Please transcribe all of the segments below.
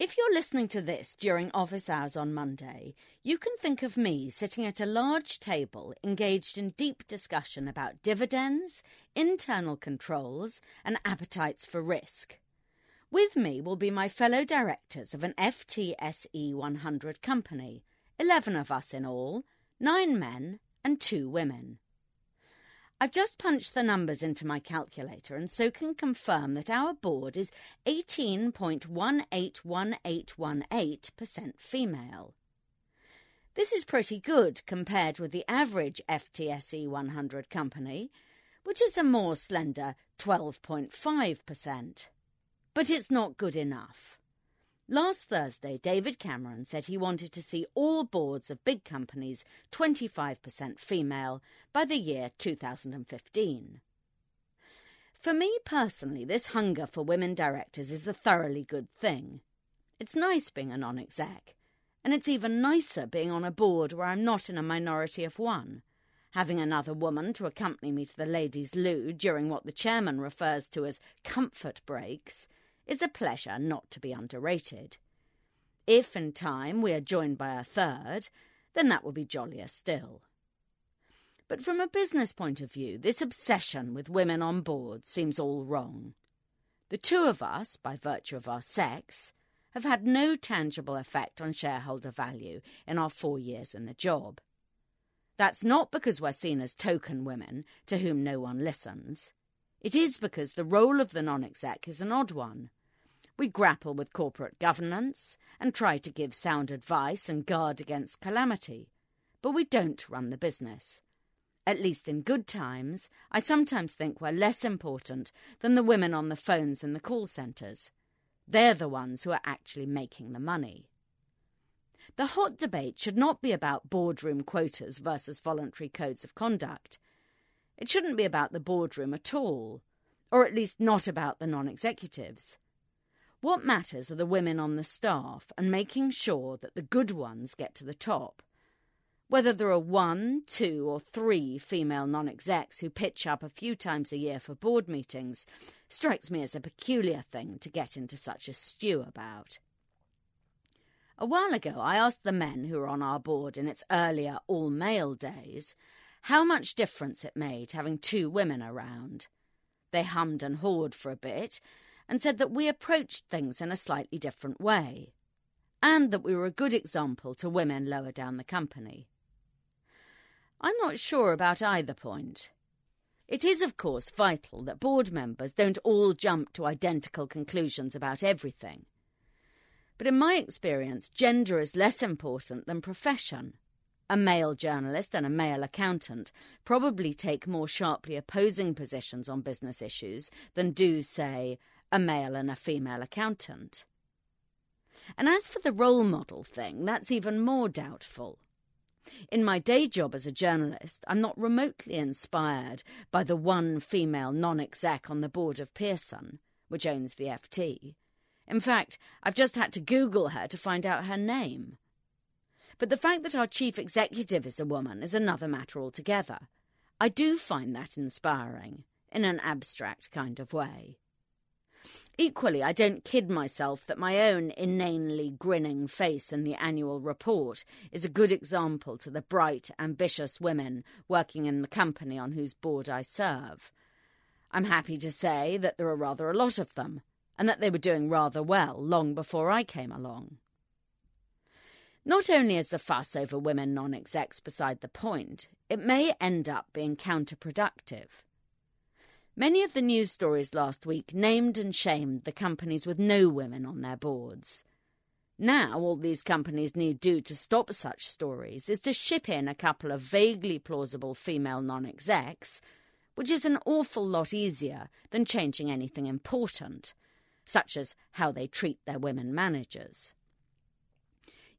If you're listening to this during office hours on Monday, you can think of me sitting at a large table engaged in deep discussion about dividends, internal controls, and appetites for risk. With me will be my fellow directors of an FTSE 100 company, 11 of us in all, 9 men and 2 women. I've just punched the numbers into my calculator and so can confirm that our board is 18.181818% female. This is pretty good compared with the average FTSE 100 company, which is a more slender 12.5%. But it's not good enough. Last Thursday, David Cameron said he wanted to see all boards of big companies 25% female by the year 2015. For me personally, this hunger for women directors is a thoroughly good thing. It's nice being a non exec, and it's even nicer being on a board where I'm not in a minority of one. Having another woman to accompany me to the ladies' loo during what the chairman refers to as comfort breaks is a pleasure not to be underrated. If in time we are joined by a third, then that will be jollier still. But from a business point of view, this obsession with women on board seems all wrong. The two of us, by virtue of our sex, have had no tangible effect on shareholder value in our four years in the job. That's not because we're seen as token women to whom no one listens. It is because the role of the non exec is an odd one. We grapple with corporate governance and try to give sound advice and guard against calamity. But we don't run the business. At least in good times, I sometimes think we're less important than the women on the phones in the call centres. They're the ones who are actually making the money. The hot debate should not be about boardroom quotas versus voluntary codes of conduct. It shouldn't be about the boardroom at all, or at least not about the non executives. What matters are the women on the staff and making sure that the good ones get to the top. Whether there are one, two, or three female non execs who pitch up a few times a year for board meetings strikes me as a peculiar thing to get into such a stew about. A while ago, I asked the men who were on our board in its earlier all male days how much difference it made having two women around. They hummed and hawed for a bit and said that we approached things in a slightly different way, and that we were a good example to women lower down the company. I'm not sure about either point. It is, of course, vital that board members don't all jump to identical conclusions about everything. But in my experience, gender is less important than profession. A male journalist and a male accountant probably take more sharply opposing positions on business issues than do, say, a male and a female accountant. And as for the role model thing, that's even more doubtful. In my day job as a journalist, I'm not remotely inspired by the one female non exec on the board of Pearson, which owns the FT. In fact, I've just had to Google her to find out her name. But the fact that our chief executive is a woman is another matter altogether. I do find that inspiring, in an abstract kind of way. Equally, I don't kid myself that my own inanely grinning face in the annual report is a good example to the bright, ambitious women working in the company on whose board I serve. I'm happy to say that there are rather a lot of them, and that they were doing rather well long before I came along. Not only is the fuss over women non execs beside the point, it may end up being counterproductive. Many of the news stories last week named and shamed the companies with no women on their boards. Now, all these companies need do to stop such stories is to ship in a couple of vaguely plausible female non execs, which is an awful lot easier than changing anything important, such as how they treat their women managers.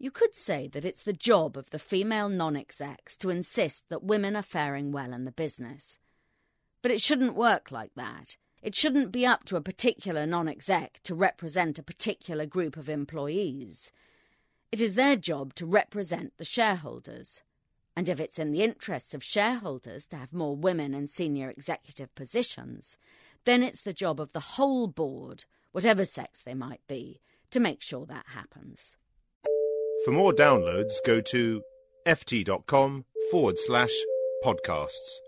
You could say that it's the job of the female non execs to insist that women are faring well in the business But it shouldn't work like that. It shouldn't be up to a particular non exec to represent a particular group of employees. It is their job to represent the shareholders. And if it's in the interests of shareholders to have more women in senior executive positions, then it's the job of the whole board, whatever sex they might be, to make sure that happens. For more downloads, go to ft.com forward slash podcasts.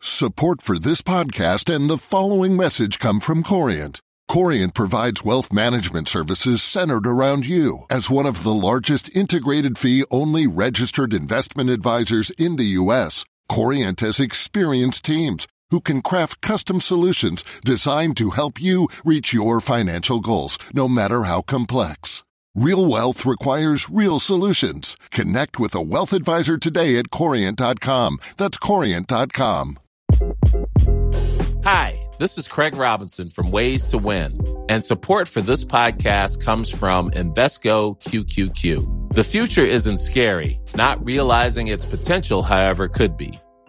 Support for this podcast and the following message come from Corient. Corient provides wealth management services centered around you. As one of the largest integrated fee only registered investment advisors in the U.S., Corient has experienced teams who can craft custom solutions designed to help you reach your financial goals, no matter how complex. Real wealth requires real solutions. Connect with a wealth advisor today at Corient.com. That's Corient.com. Hi, this is Craig Robinson from Ways to Win, and support for this podcast comes from Invesco QQQ. The future isn't scary, not realizing its potential, however, could be.